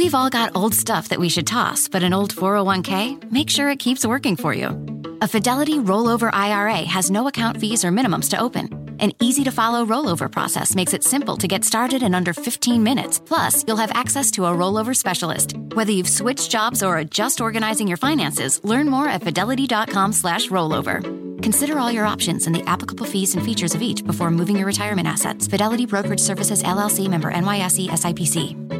We've all got old stuff that we should toss, but an old 401k, make sure it keeps working for you. A Fidelity rollover IRA has no account fees or minimums to open. An easy to follow rollover process makes it simple to get started in under 15 minutes. Plus, you'll have access to a rollover specialist. Whether you've switched jobs or are just organizing your finances, learn more at fidelity.com slash rollover. Consider all your options and the applicable fees and features of each before moving your retirement assets. Fidelity Brokerage Services LLC member NYSE SIPC.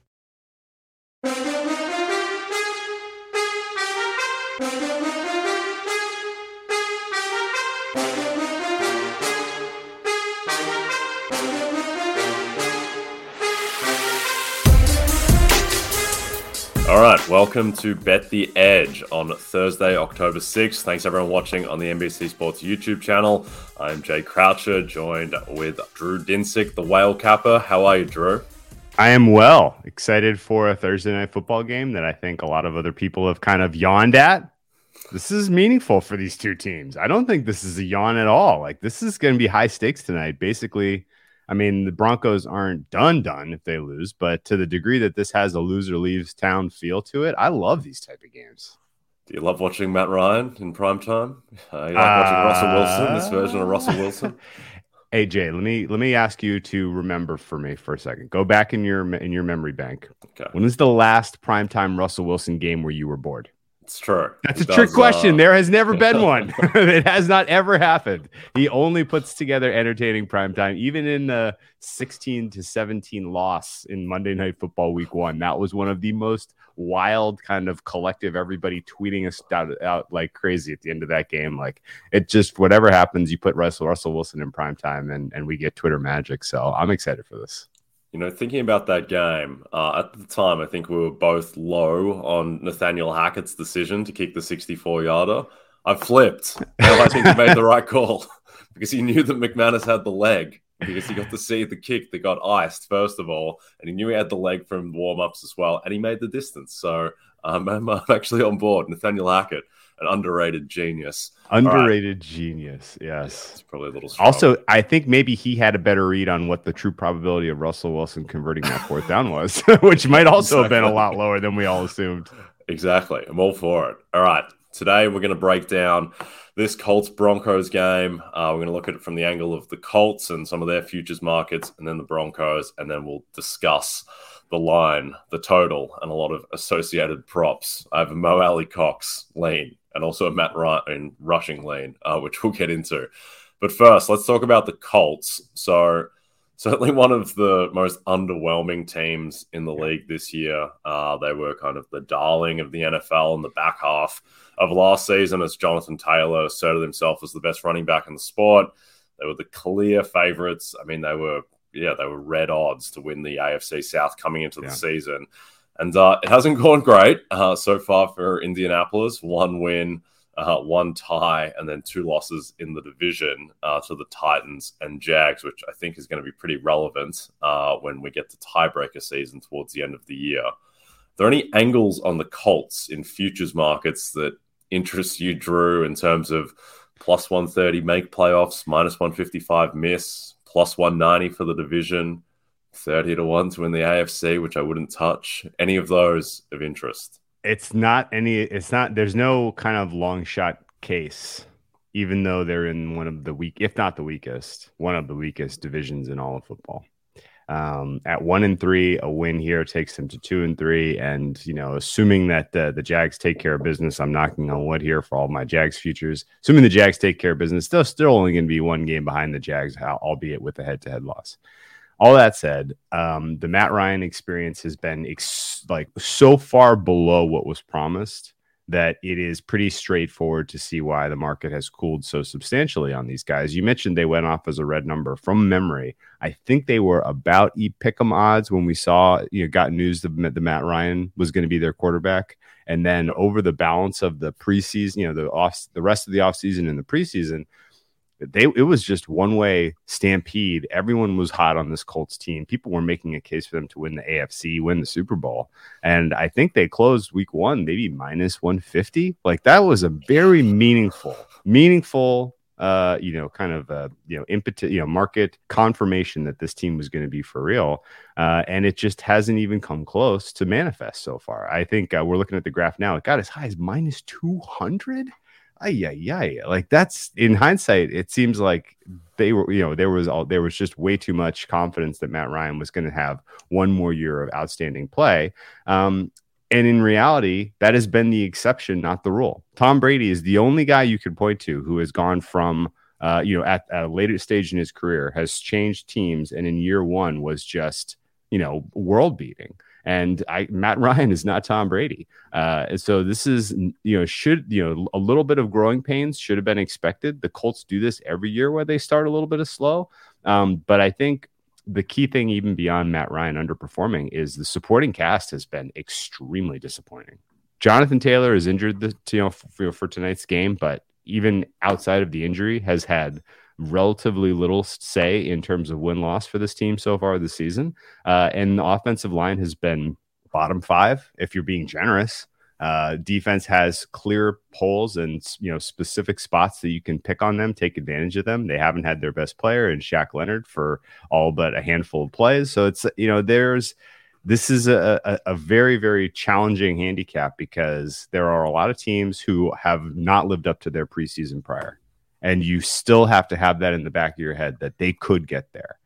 All right, welcome to Bet the Edge on Thursday, October 6th. Thanks everyone watching on the NBC Sports YouTube channel. I'm Jay Croucher, joined with Drew Dinsick, the whale capper. How are you, Drew? I am well. Excited for a Thursday night football game that I think a lot of other people have kind of yawned at. This is meaningful for these two teams. I don't think this is a yawn at all. Like, this is going to be high stakes tonight. Basically, I mean, the Broncos aren't done done if they lose, but to the degree that this has a loser leaves town feel to it, I love these type of games. Do you love watching Matt Ryan in prime time? Uh, you like uh, watching Russell Wilson, this version of Russell Wilson? AJ, let me let me ask you to remember for me for a second. Go back in your in your memory bank. Okay. When was the last primetime Russell Wilson game where you were bored? It's true. That's a does, trick question. Uh... There has never been one. it has not ever happened. He only puts together entertaining prime time, even in the 16 to 17 loss in Monday Night Football Week One. That was one of the most wild kind of collective. Everybody tweeting us out, out like crazy at the end of that game. Like it just whatever happens, you put Russell Russell Wilson in prime time, and and we get Twitter magic. So I'm excited for this. You know, thinking about that game, uh, at the time, I think we were both low on Nathaniel Hackett's decision to kick the 64 yarder. I flipped. I think he made the right call because he knew that McManus had the leg because he got to see the kick that got iced, first of all, and he knew he had the leg from warm ups as well, and he made the distance. So um, I'm, I'm actually on board. Nathaniel Hackett an underrated genius. Underrated right. genius. Yes. It's probably a little strong. Also, I think maybe he had a better read on what the true probability of Russell Wilson converting that fourth down was, which might also exactly. have been a lot lower than we all assumed. Exactly. I'm all for it. All right. Today we're going to break down this Colts Broncos game. Uh, we're going to look at it from the angle of the Colts and some of their futures markets, and then the Broncos, and then we'll discuss the line, the total, and a lot of associated props. I have a Mo Alie-Cox lean and also a Matt Ryan in rushing lane, uh, which we'll get into. But first, let's talk about the Colts. So, certainly one of the most underwhelming teams in the league this year. Uh, they were kind of the darling of the NFL in the back half of last season as Jonathan Taylor asserted himself as the best running back in the sport. They were the clear favorites. I mean, they were, yeah, they were red odds to win the AFC South coming into the yeah. season. And uh, it hasn't gone great uh, so far for Indianapolis. One win, uh, one tie, and then two losses in the division uh, to the Titans and Jags, which I think is going to be pretty relevant uh, when we get to tiebreaker season towards the end of the year. Are there any angles on the Colts in futures markets that interest you, Drew, in terms of plus 130 make playoffs, minus 155 miss, plus 190 for the division? 30 to 1 to win the AFC, which I wouldn't touch. Any of those of interest? It's not any, it's not, there's no kind of long shot case, even though they're in one of the weak, if not the weakest, one of the weakest divisions in all of football. Um, at one and three, a win here takes them to two and three. And, you know, assuming that the, the Jags take care of business, I'm knocking on wood here for all my Jags futures. Assuming the Jags take care of business, still, still only going to be one game behind the Jags, albeit with a head to head loss all that said, um, the Matt Ryan experience has been ex- like so far below what was promised that it is pretty straightforward to see why the market has cooled so substantially on these guys. You mentioned they went off as a red number from memory. I think they were about e pick'em odds when we saw you know got news that the Matt Ryan was going to be their quarterback, and then over the balance of the preseason, you know the off the rest of the offseason and the preseason, they it was just one way stampede. Everyone was hot on this Colts team. People were making a case for them to win the AFC, win the Super Bowl, and I think they closed Week One maybe minus one fifty. Like that was a very meaningful, meaningful. Uh, you know, kind of uh, you know, impetus, you know, market confirmation that this team was going to be for real, uh, and it just hasn't even come close to manifest so far. I think uh, we're looking at the graph now; it got as high as minus two hundred yeah, yeah. Like that's in hindsight, it seems like they were, you know, there was all there was just way too much confidence that Matt Ryan was going to have one more year of outstanding play. Um, and in reality, that has been the exception, not the rule. Tom Brady is the only guy you could point to who has gone from, uh, you know, at, at a later stage in his career, has changed teams, and in year one was just, you know, world beating. And I, Matt Ryan is not Tom Brady. Uh, so this is, you know, should, you know, a little bit of growing pains should have been expected. The Colts do this every year where they start a little bit of slow. Um, but I think the key thing, even beyond Matt Ryan underperforming, is the supporting cast has been extremely disappointing. Jonathan Taylor is injured, the, you know, for, for tonight's game, but even outside of the injury, has had relatively little say in terms of win loss for this team so far this season. Uh, and the offensive line has been bottom five, if you're being generous. Uh, defense has clear holes and you know specific spots that you can pick on them, take advantage of them. They haven't had their best player in Shaq Leonard for all but a handful of plays, so it's you know there's this is a, a, a, very very challenging handicap because there are a lot of teams who have not lived up to their preseason prior and you still have to have that in the back of your head that they could get there.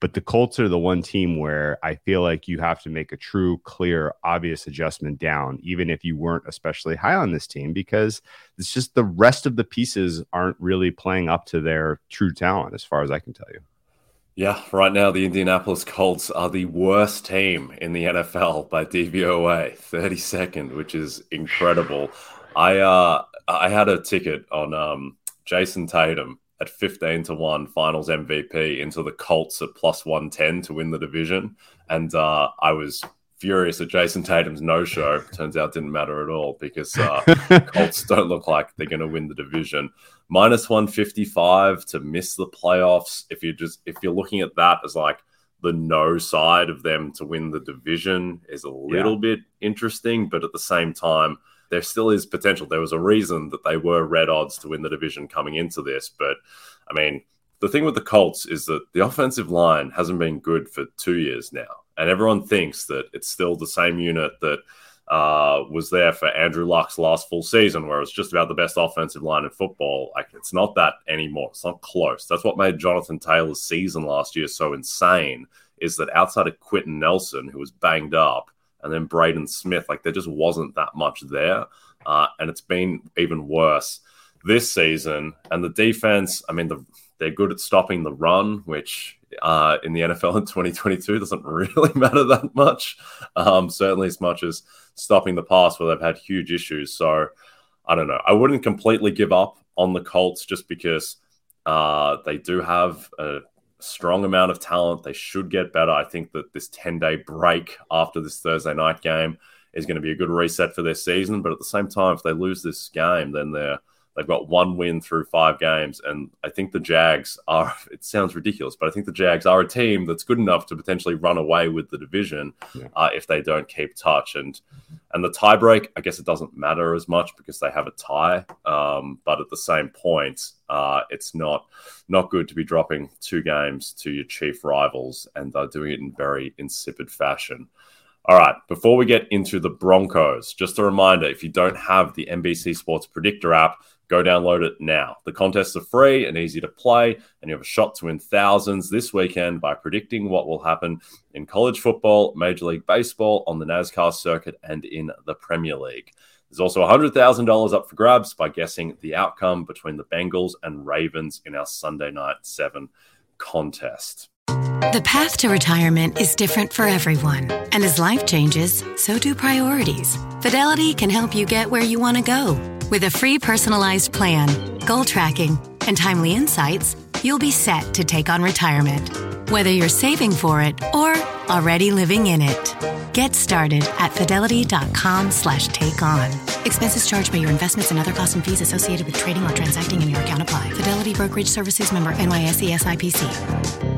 But the Colts are the one team where I feel like you have to make a true, clear, obvious adjustment down, even if you weren't especially high on this team, because it's just the rest of the pieces aren't really playing up to their true talent, as far as I can tell you. Yeah, right now the Indianapolis Colts are the worst team in the NFL by DVOA, 32nd, which is incredible. I uh I had a ticket on um Jayson Tatum at 15 to 1 finals MVP into the Colts at plus 110 to win the division. And uh, I was furious at Jayson Tatum's no show. Turns out didn't matter at all because uh, Colts don't look like they're going to win the division. Minus 155 to miss the playoffs. If you're just if you're looking at that as like the no side of them to win the division is a little yeah. bit interesting, but at the same time, there still is potential. There was a reason that they were red odds to win the division coming into this. But I mean, the thing with the Colts is that the offensive line hasn't been good for two years now. And everyone thinks that it's still the same unit that uh, was there for Andrew Luck's last full season, where it was just about the best offensive line in football. Like, it's not that anymore. It's not close. That's what made Jonathan Taylor's season last year so insane, is that outside of Quenton Nelson, who was banged up, and then Braden Smith. Like there just wasn't that much there, uh, and it's been even worse this season. And the defense, I mean, the, they're good at stopping the run, which uh, in the NFL in 2022 doesn't really matter that much. Um, certainly as much as stopping the pass, where they've had huge issues. So I don't know. I wouldn't completely give up on the Colts just because uh, they do have a strong amount of talent. They should get better. I think that this 10 day break after this Thursday night game is going to be a good reset for their season. But at the same time, if they lose this game, then they're They've got one win through five games, and I think the Jags are. It sounds ridiculous, but I think the Jags are a team that's good enough to potentially run away with the division yeah. uh, if they don't keep touch. And and the tiebreak, I guess it doesn't matter as much because they have a tie. Um, but at the same point, uh, it's not not good to be dropping two games to your chief rivals, and they're doing it in very insipid fashion. All right, before we get into the Broncos, just a reminder if you don't have the NBC Sports Predictor app, Go download it now. The contests are free and easy to play, and you have a shot to win thousands this weekend by predicting what will happen in college football, Major League Baseball, on the NASCAR circuit, and in the Premier League. There's also $100,000 up for grabs by guessing the outcome between the Bengals and Ravens in our Sunday night seven contest. The path to retirement is different for everyone. And as life changes, so do priorities. Fidelity can help you get where you want to go. With a free personalized plan, goal tracking, and timely insights, you'll be set to take on retirement. Whether you're saving for it or already living in it. Get started at fidelity.com slash take on. Expenses charged by your investments and other costs and fees associated with trading or transacting in your account apply. Fidelity Brokerage Services member NYSE SIPC.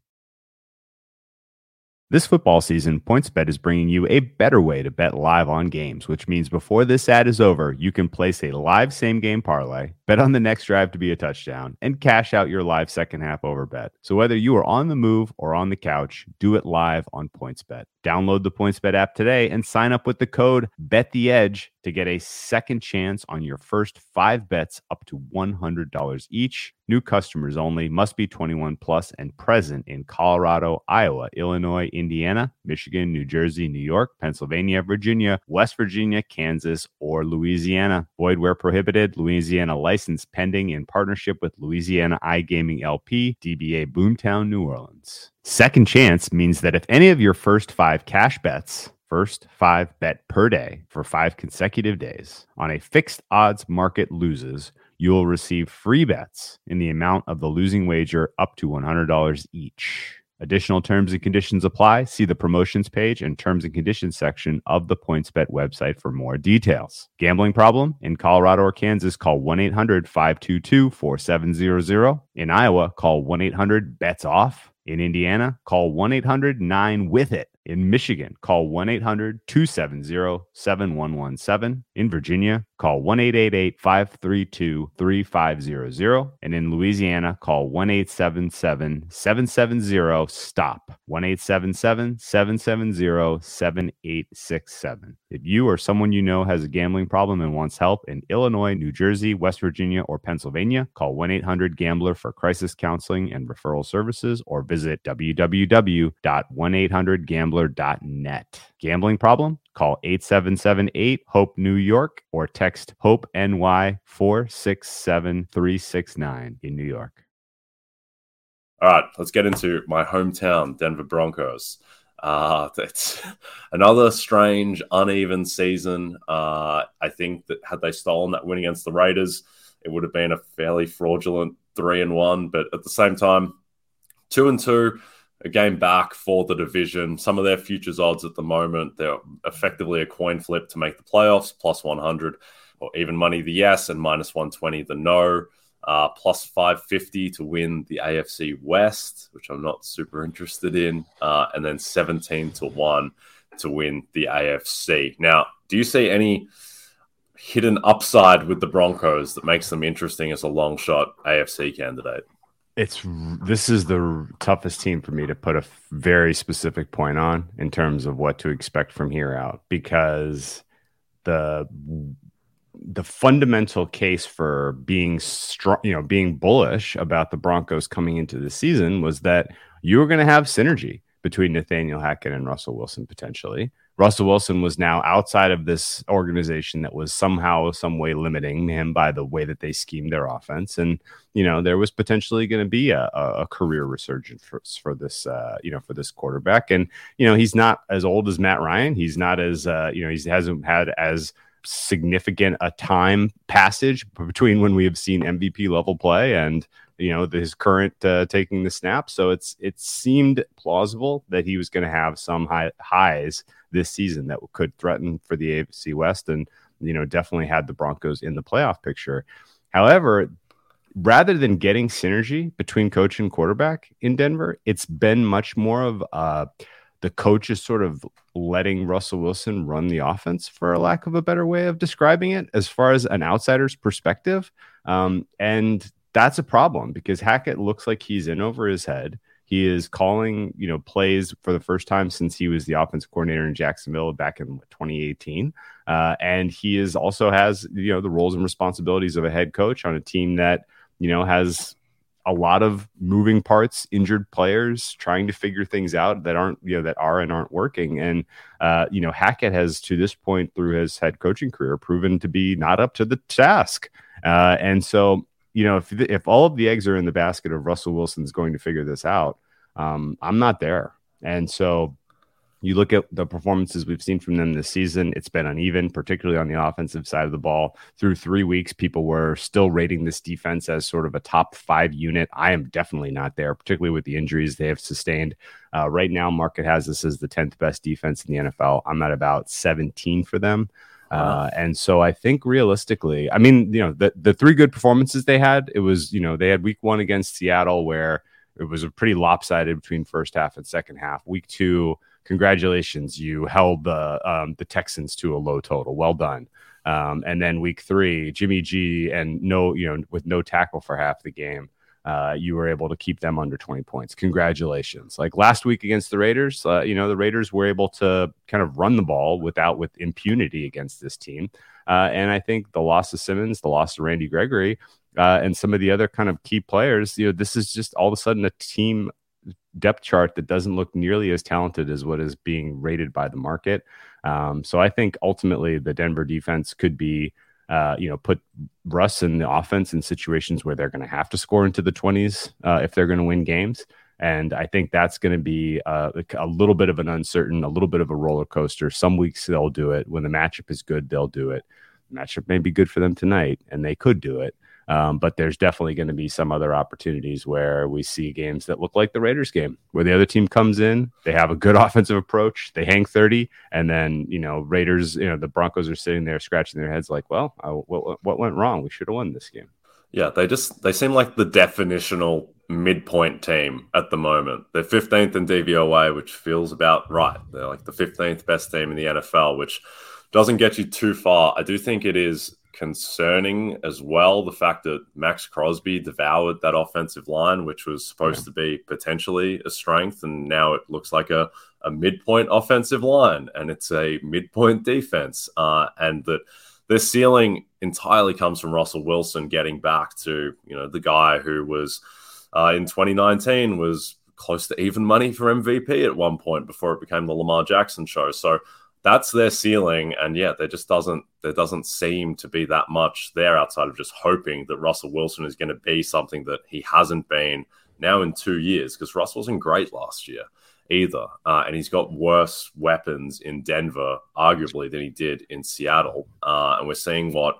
This football season, PointsBet is bringing you a better way to bet live on games, which means before this ad is over, you can place a live same game parlay, bet on the next drive to be a touchdown, and cash out your live second half over bet. So whether you are on the move or on the couch, do it live on PointsBet. Download the PointsBet app today and sign up with the code BetTheEdge to get a second chance on your first five bets up to $100 each. New customers only must be 21 plus and present in Colorado, Iowa, Illinois, Indiana, Michigan, New Jersey, New York, Pennsylvania, Virginia, West Virginia, Kansas, or Louisiana. Void where prohibited. Louisiana license pending in partnership with Louisiana iGaming LP, DBA Boomtown, New Orleans. Second chance means that if any of your first five cash bets first five bet per day for five consecutive days on a fixed odds market loses, you will receive free bets in the amount of the losing wager up to $100 each. Additional terms and conditions apply. See the promotions page and terms and conditions section of the PointsBet website for more details. Gambling problem? In Colorado or Kansas, call 1 800 522 4700. In Iowa, call 1 800 BETS OFF. In Indiana, call 1 800 9 with it. In Michigan, call 1 800 270 7117. In Virginia, call 1 888 532 3500. And in Louisiana, call 1 877 770 STOP. 1 877 770 7867. If you or someone you know has a gambling problem and wants help in Illinois, New Jersey, West Virginia, or Pennsylvania, call 1 800 Gambler for crisis counseling and referral services or visit www.1800gambler.net. Gambling problem? Call 8778 Hope New York or text Hope NY 467369 in New York. All right, let's get into my hometown, Denver Broncos. Uh, it's another strange, uneven season. Uh, I think that had they stolen that win against the Raiders, it would have been a fairly fraudulent three and one. But at the same time, two and two, a game back for the division. Some of their futures odds at the moment, they're effectively a coin flip to make the playoffs, plus 100, or even money the yes, and minus 120 the no. Uh, plus 550 to win the AFC West, which I'm not super interested in, uh, and then 17 to 1 to win the AFC. Now, do you see any hidden upside with the Broncos that makes them interesting as a long shot AFC candidate? It's this is the toughest team for me to put a very specific point on in terms of what to expect from here out because the the fundamental case for being strong, you know, being bullish about the Broncos coming into the season was that you were going to have synergy between Nathaniel Hackett and Russell Wilson potentially. Russell Wilson was now outside of this organization that was somehow, some way limiting him by the way that they schemed their offense, and you know there was potentially going to be a, a, career resurgence for, for this, uh, you know, for this quarterback. And you know he's not as old as Matt Ryan. He's not as uh, you know he hasn't had as significant a time passage between when we have seen MVP level play and you know his current uh, taking the snap. So it's it seemed plausible that he was going to have some high, highs this season that could threaten for the AFC West, and you know definitely had the Broncos in the playoff picture. However, rather than getting synergy between coach and quarterback in Denver, it's been much more of uh, the coach is sort of letting Russell Wilson run the offense, for a lack of a better way of describing it, as far as an outsider's perspective. Um, and that's a problem because Hackett looks like he's in over his head. He is calling, you know, plays for the first time since he was the offensive coordinator in Jacksonville back in 2018, uh, and he is also has you know the roles and responsibilities of a head coach on a team that you know has a lot of moving parts, injured players trying to figure things out that aren't, you know, that are and aren't working. And, uh, you know, Hackett has to this point through his head coaching career proven to be not up to the task. Uh, and so, you know, if, if all of the eggs are in the basket of Russell Wilson's going to figure this out, um, I'm not there. And so, you look at the performances we've seen from them this season, it's been uneven, particularly on the offensive side of the ball. Through three weeks, people were still rating this defense as sort of a top five unit. I am definitely not there, particularly with the injuries they have sustained. Uh, right now, market has this as the 10th best defense in the NFL. I'm at about 17 for them. Uh, and so I think realistically, I mean, you know, the, the three good performances they had, it was, you know, they had week one against Seattle where it was a pretty lopsided between first half and second half. Week two, congratulations, you held the um, the Texans to a low total. Well done. Um, and then week three, Jimmy G and no, you know, with no tackle for half the game, uh, you were able to keep them under 20 points. Congratulations. Like last week against the Raiders, uh, you know, the Raiders were able to kind of run the ball without with impunity against this team. Uh, and I think the loss of Simmons, the loss of Randy Gregory, uh, and some of the other kind of key players, you know, this is just all of a sudden a team depth chart that doesn't look nearly as talented as what is being rated by the market. Um, so I think ultimately the Denver defense could be, uh, you know, put Russ in the offense in situations where they're going to have to score into the 20s uh, if they're going to win games. And I think that's going to be uh, a little bit of an uncertain, a little bit of a roller coaster. Some weeks they'll do it. When the matchup is good, they'll do it. The matchup may be good for them tonight, and they could do it. Um, but there's definitely going to be some other opportunities where we see games that look like the Raiders game, where the other team comes in, they have a good offensive approach, they hang 30, and then, you know, Raiders, you know, the Broncos are sitting there scratching their heads like, well, I, what, what went wrong? We should have won this game. Yeah, they just they seem like the definitional midpoint team at the moment. They're 15th in DVOA, which feels about right. They're like the 15th best team in the NFL, which doesn't get you too far. I do think it is concerning as well. The fact that Maxx Crosby devoured that offensive line, which was supposed yeah. to be potentially a strength, and now it looks like a, a midpoint offensive line and it's a midpoint defense. Uh, and that their ceiling entirely comes from Russell Wilson getting back to, you know, the guy who was uh, in 2019 was close to even money for MVP at one point before it became the Lamar Jackson show. So that's their ceiling and yeah there just doesn't there doesn't seem to be that much there outside of just hoping that russell wilson is going to be something that he hasn't been now in two years because russell wasn't great last year either uh, and he's got worse weapons in denver arguably than he did in seattle uh, and we're seeing what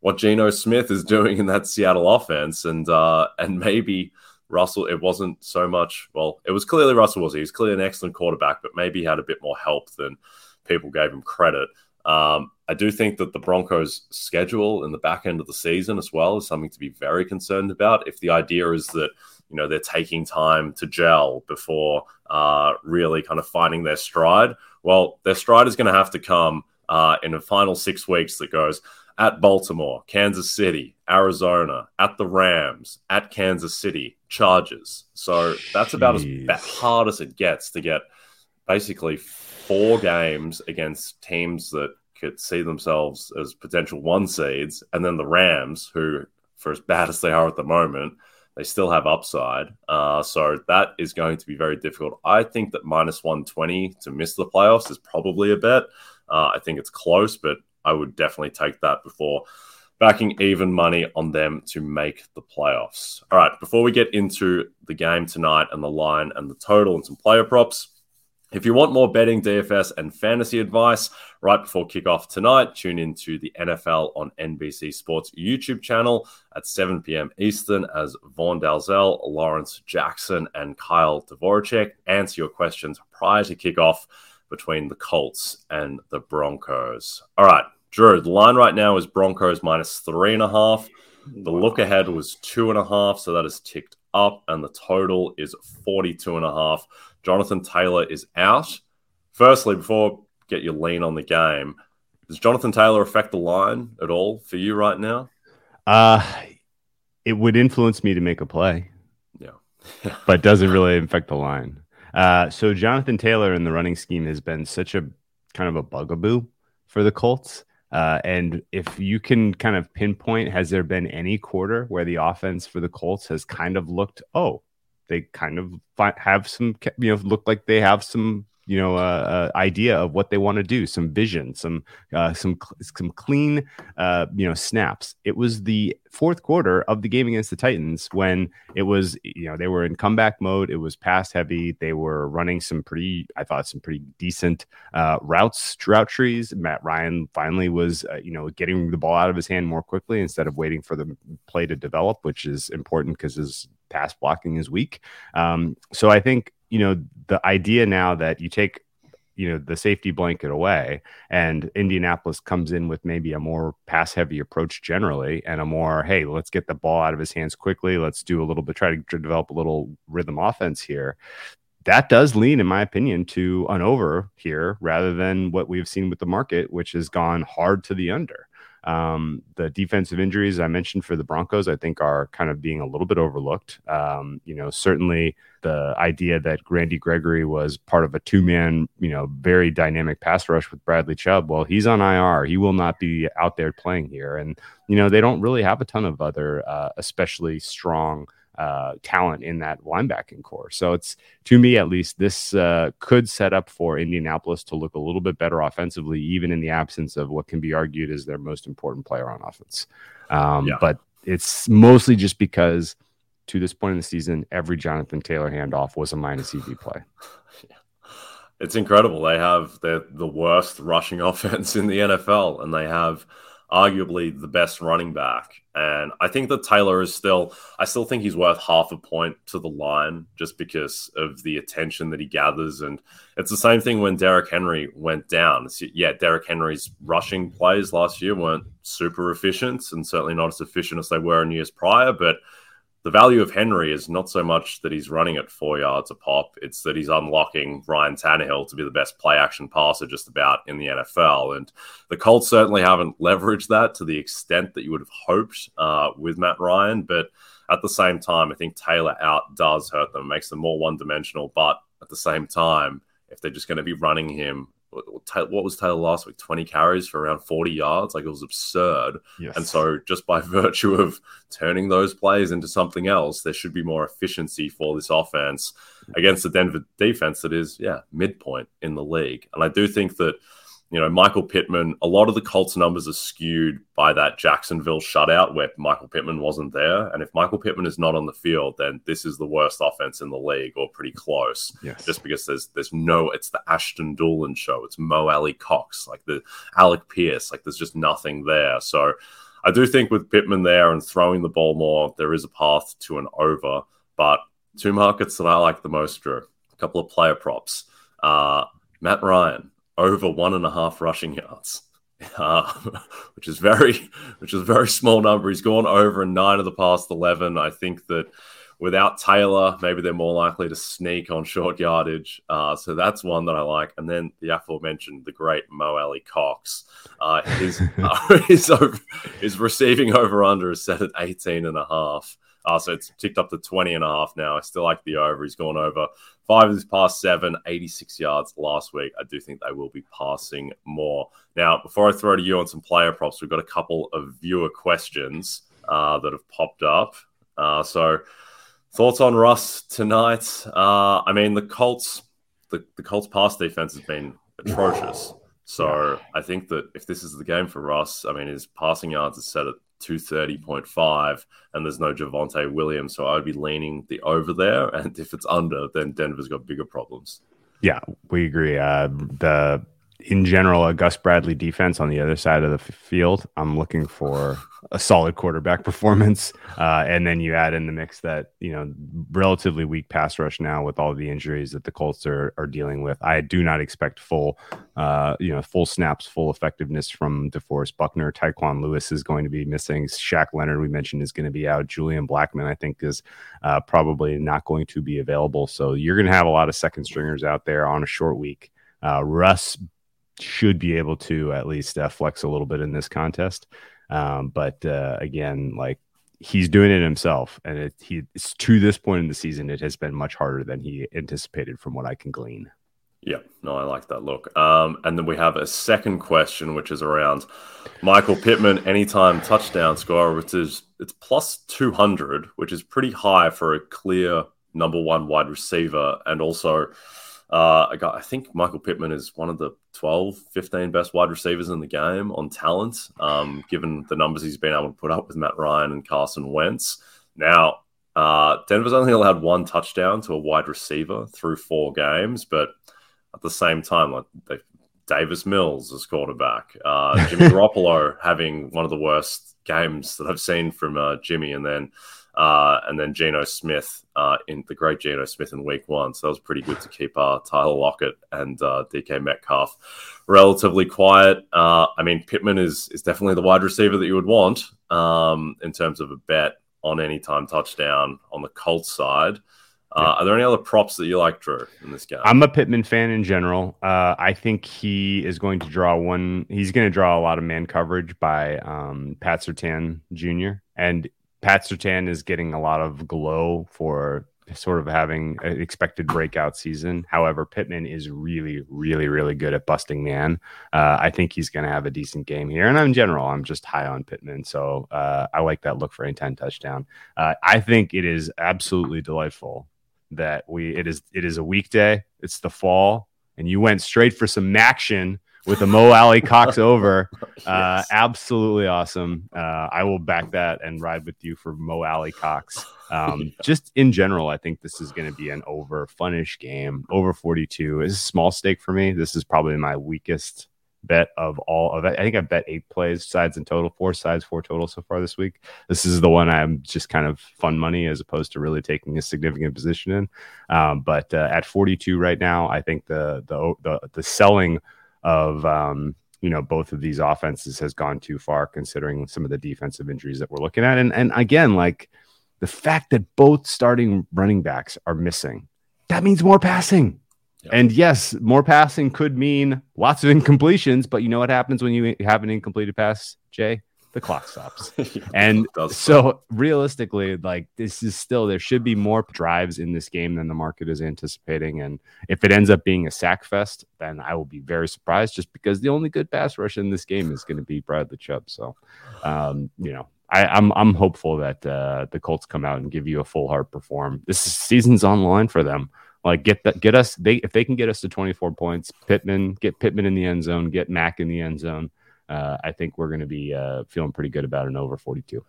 what Geno Smith is doing in that Seattle offense, and uh, and maybe Russell. It wasn't so much. Well, it was clearly Russell was. He was clearly an excellent quarterback, but maybe he had a bit more help than people gave him credit. Um, I do think that the Broncos' schedule in the back end of the season as well is something to be very concerned about. If the idea is that you know they're taking time to gel before uh, really kind of finding their stride, well, their stride is going to have to come uh, in the final six weeks that goes at Baltimore, Kansas City, Arizona, at the Rams, at Kansas City, Chargers. So that's about Jeez. as hard as it gets to get basically four games against teams that could see themselves as potential one seeds, and then the Rams, who, for as bad as they are at the moment, they still have upside. Uh, so that is going to be very difficult. I think that minus 120 to miss the playoffs is probably a bet. Uh, I think it's close, but I would definitely take that before backing even money on them to make the playoffs. All right, before we get into the game tonight and the line and the total and some player props, If you want more betting, DFS, and fantasy advice right before kickoff tonight, tune in to the NFL on NBC Sports YouTube channel at 7 p.m. Eastern as Vaughn Dalzell, Lawrence Jackson, and Kyle Dvorchak answer your questions prior to kickoff between the Colts and the Broncos. All right, Drew, the line right now is Broncos minus three and a half. The look ahead was two and a half, so that has ticked up, and the total is 42 and a half. Jonathan Taylor is out. Firstly, before get your lean on the game, does Jonathan Taylor affect the line at all for you right now? Uh it would influence me to make a play. Yeah. but doesn't really affect the line. Uh, so Jonathan Taylor in the running scheme has been such a kind of a bugaboo for the Colts. Uh, and if you can kind of pinpoint, has there been any quarter where the offense for the Colts has kind of looked, oh, they kind of have some, you know, look like they have some you know uh, uh, idea of what they want to do some vision some uh, some some clean uh, you know snaps. It was the fourth quarter of the game against the titans when it was you know they were in comeback mode. It was pass heavy. They were running some pretty i thought some pretty decent uh, routes route trees. Matt ryan finally was uh, you know getting the ball out of his hand more quickly instead of waiting for the play to develop which is important because his pass blocking is weak. Um, so i think you know the idea now that you take you know the safety blanket away and indianapolis comes in with maybe a more pass heavy approach generally and a more hey let's get the ball out of his hands quickly. Let's do a little bit try to develop a little rhythm offense here. That does lean in my opinion to an over here rather than what we've seen with the market which has gone hard to the under um, the defensive injuries I mentioned for the Broncos, I think, are kind of being a little bit overlooked. Um, you know, certainly the idea that Randy Gregory was part of a two man, you know, very dynamic pass rush with Bradley Chubb. Well, he's on IR. He will not be out there playing here. And, you know, they don't really have a ton of other, uh, especially strong uh, talent in that linebacking corps. So it's to me at least this uh, could set up for Indianapolis to look a little bit better offensively, even in the absence of what can be argued as their most important player on offense. Um, yeah. But it's mostly just because to this point in the season, every Jonathan Taylor handoff was a minus EV play. It's incredible. They have the the worst rushing offense in the NFL, and they have arguably the best running back. And I think that Taylor is still, I still think he's worth half a point to the line just because of the attention that he gathers. And it's the same thing when Derrick Henry went down. yeah, Derrick Henry's rushing plays last year weren't super efficient and certainly not as efficient as they were in years prior, but the value of Henry is not so much that he's running at four yards a pop, it's that he's unlocking Ryan Tannehill to be the best play action passer just about in the NFL. And the Colts certainly haven't leveraged that to the extent that you would have hoped uh, with Matt Ryan. But at the same time, I think Taylor out does hurt them, makes them more one dimensional. But at the same time, if they're just going to be running him what was Taylor last week? 20 carries for around 40 yards. Like it was absurd. Yes. And so, just by virtue of turning those plays into something else, there should be more efficiency for this offense against the Denver defense that is, yeah, midpoint in the league. And I do think that you know, Michael Pittman, a lot of the Colts numbers are skewed by that Jacksonville shutout where Michael Pittman wasn't there. And if Michael Pittman is not on the field, then this is the worst offense in the league or pretty close. Yes. Just because there's there's no it's the Ashton Dulin show. It's Mo Alie-Cox, like the Alec Pierce, like there's just nothing there. So I do think with Pittman there and throwing the ball more, there is a path to an over. But two markets that I like the most, Drew, a couple of player props. Uh, Matt Ryan, over one and a half rushing yards, uh, which is very, which is a very small number. He's gone over in nine of the past eleven. I think that without Taylor, maybe they're more likely to sneak on short yardage. Uh, so that's one that I like. And then the aforementioned, the great Mo Alie-Cox uh, his, uh, over, receiving over under is set at 18 and a half. Uh, so it's ticked up to 20 and a half now. I still like the over. He's gone over five of his past seven, 86 yards last week. I do think they will be passing more. Now, before I throw to you on some player props, we've got a couple of viewer questions uh, that have popped up. Uh, so, thoughts on Russ tonight? Uh, I mean, the Colts, the, the Colts pass defense has been atrocious. So I think that if this is the game for Russ, I mean, his passing yards are set at 230.5 and there's no Javonte Williams. So I'd be leaning the over there. And if it's under, then Denver's got bigger problems. Yeah, we agree. Uh, the in general, a Gus Bradley defense on the other side of the field. I'm looking for a solid quarterback performance, uh, and then you add in the mix that you know relatively weak pass rush now with all the injuries that the Colts are, are dealing with. I do not expect full, uh, you know, full snaps, full effectiveness from DeForest Buckner. Tyquan Lewis is going to be missing. Shaq Leonard, we mentioned, is going to be out. Julian Blackmon, I think, is uh, probably not going to be available. So you're going to have a lot of second stringers out there on a short week. Uh, Russ should be able to at least uh, flex a little bit in this contest. Um, but uh, again, like he's doing it himself, and it, he it's to this point in the season, it has been much harder than he anticipated, from what I can glean. Yeah, no, I like that look. Um, and then we have a second question, which is around Michael Pittman anytime touchdown score, which is it's plus two hundred, which is pretty high for a clear number one wide receiver, and also uh, I got, I think Michael Pittman is one of the 12, 15 best wide receivers in the game on talent, um, given the numbers he's been able to put up with Matt Ryan and Carson Wentz. Now, uh, Denver's only allowed one touchdown to a wide receiver through four games, but at the same time, like they, Davis Mills as quarterback, uh, Jimmy Garoppolo having one of the worst games that I've seen from uh, Jimmy, and then uh, and then Geno Smith uh, in the great Geno Smith in week one. So that was pretty good to keep uh, Tyler Lockett and uh, DK Metcalf relatively quiet. Uh, I mean, Pittman is is definitely the wide receiver that you would want um, in terms of a bet on any time touchdown on the Colts side. Uh, yeah. Are there any other props that you like, Drew, in this game? I'm a Pittman fan in general. Uh, I think he is going to draw one. He's going to draw a lot of man coverage by um, Pat Surtain Jr. And Pat Surtain is getting a lot of glow for sort of having an expected breakout season. However, Pittman is really, really, really good at busting man. Uh, I think he's going to have a decent game here. And in general, I'm just high on Pittman. So uh, I like that look for a 10 touchdown. Uh, I think it is absolutely delightful that we, it is, it is a weekday. It's the fall and you went straight for some action with a Mo Alie-Cox over. Uh, yes. Absolutely awesome. Uh, I will back that and ride with you for Mo Alie-Cox. Um, yeah. Just in general, I think this is going to be an over funish game. Over 42 is a small stake for me. This is probably my weakest bet of all of it. I think I bet eight plays, sides in total, four sides, four total so far this week. This is the one I'm just kind of fun money as opposed to really taking a significant position in. Um, but uh, at 42 right now, I think the the the, the selling of um, you know both of these offenses has gone too far considering some of the defensive injuries that we're looking at. And and again like the fact that both starting running backs are missing that means more passing. Yep. and yes more passing could mean lots of incompletions but you know what happens when you have an incomplete pass jay the clock stops. and so realistically, like this is still there should be more drives in this game than the market is anticipating. And if it ends up being a sack fest, then I will be very surprised just because the only good pass rush in this game is going to be Bradley Chubb. So um, you know, I, am I'm, I'm hopeful that uh, the Colts come out and give you a full heart perform. This season's on the line for them. Like get that, get us. They if they can get us to 24 points, Pittman get Pittman in the end zone, get Mack in the end zone uh, I think we're going to be uh, feeling pretty good about an over 42.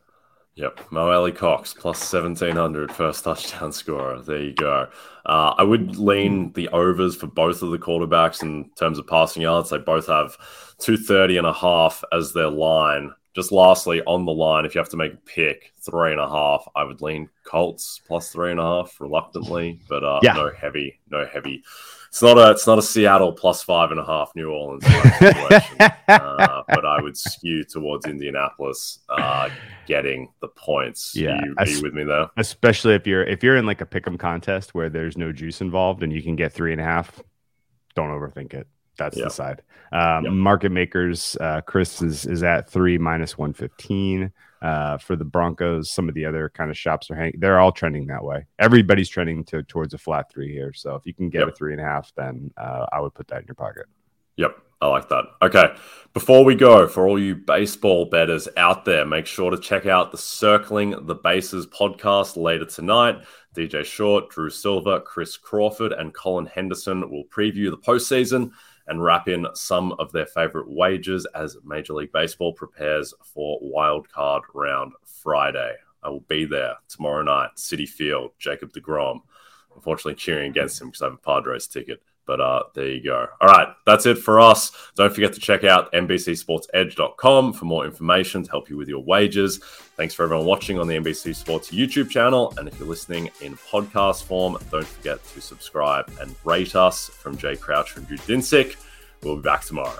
Yep, Mo Alie-Cox plus 1700 first touchdown scorer. There you go. Uh, I would lean the overs for both of the quarterbacks in terms of passing yards. They both have 230 and a half as their line. Just lastly, on the line, if you have to make a pick, three and a half, I would lean Colts plus three and a half reluctantly, but uh, yeah. no heavy, no heavy it's not a it's not a Seattle plus five and a half New Orleans uh, but I would skew towards Indianapolis uh, getting the points. Yeah, are you, are you with me there? Especially if you're if you're in like a pick'em contest where there's no juice involved and you can get three and a half. Don't overthink it. That's yep. the side. Um, yep. Market makers, uh, Chris is is at three minus one fifteen uh, for the Broncos. Some of the other kind of shops are hanging; they're all trending that way. Everybody's trending to towards a flat three here. So if you can get yep. a three and a half, then uh, I would put that in your pocket. Yep, I like that. Okay, before we go, for all you baseball betters out there, make sure to check out the Circling the Bases podcast later tonight. DJ Short, Drew Silva, Chris Crawford, and Colin Henderson will preview the postseason and wrap in some of their favorite wagers as Major League Baseball prepares for Wild Card Round Friday. I will be there tomorrow night, Citi Field, Jacob DeGrom. Unfortunately, cheering against him because I have a Padres ticket. But uh, there you go. All right, that's it for us. Don't forget to check out NBCSportsEdge.com for more information to help you with your wages. Thanks for everyone watching on the NBC Sports YouTube channel. And if you're listening in podcast form, don't forget to subscribe and rate us from Jay Crouch and Drew Dinsick. We'll be back tomorrow.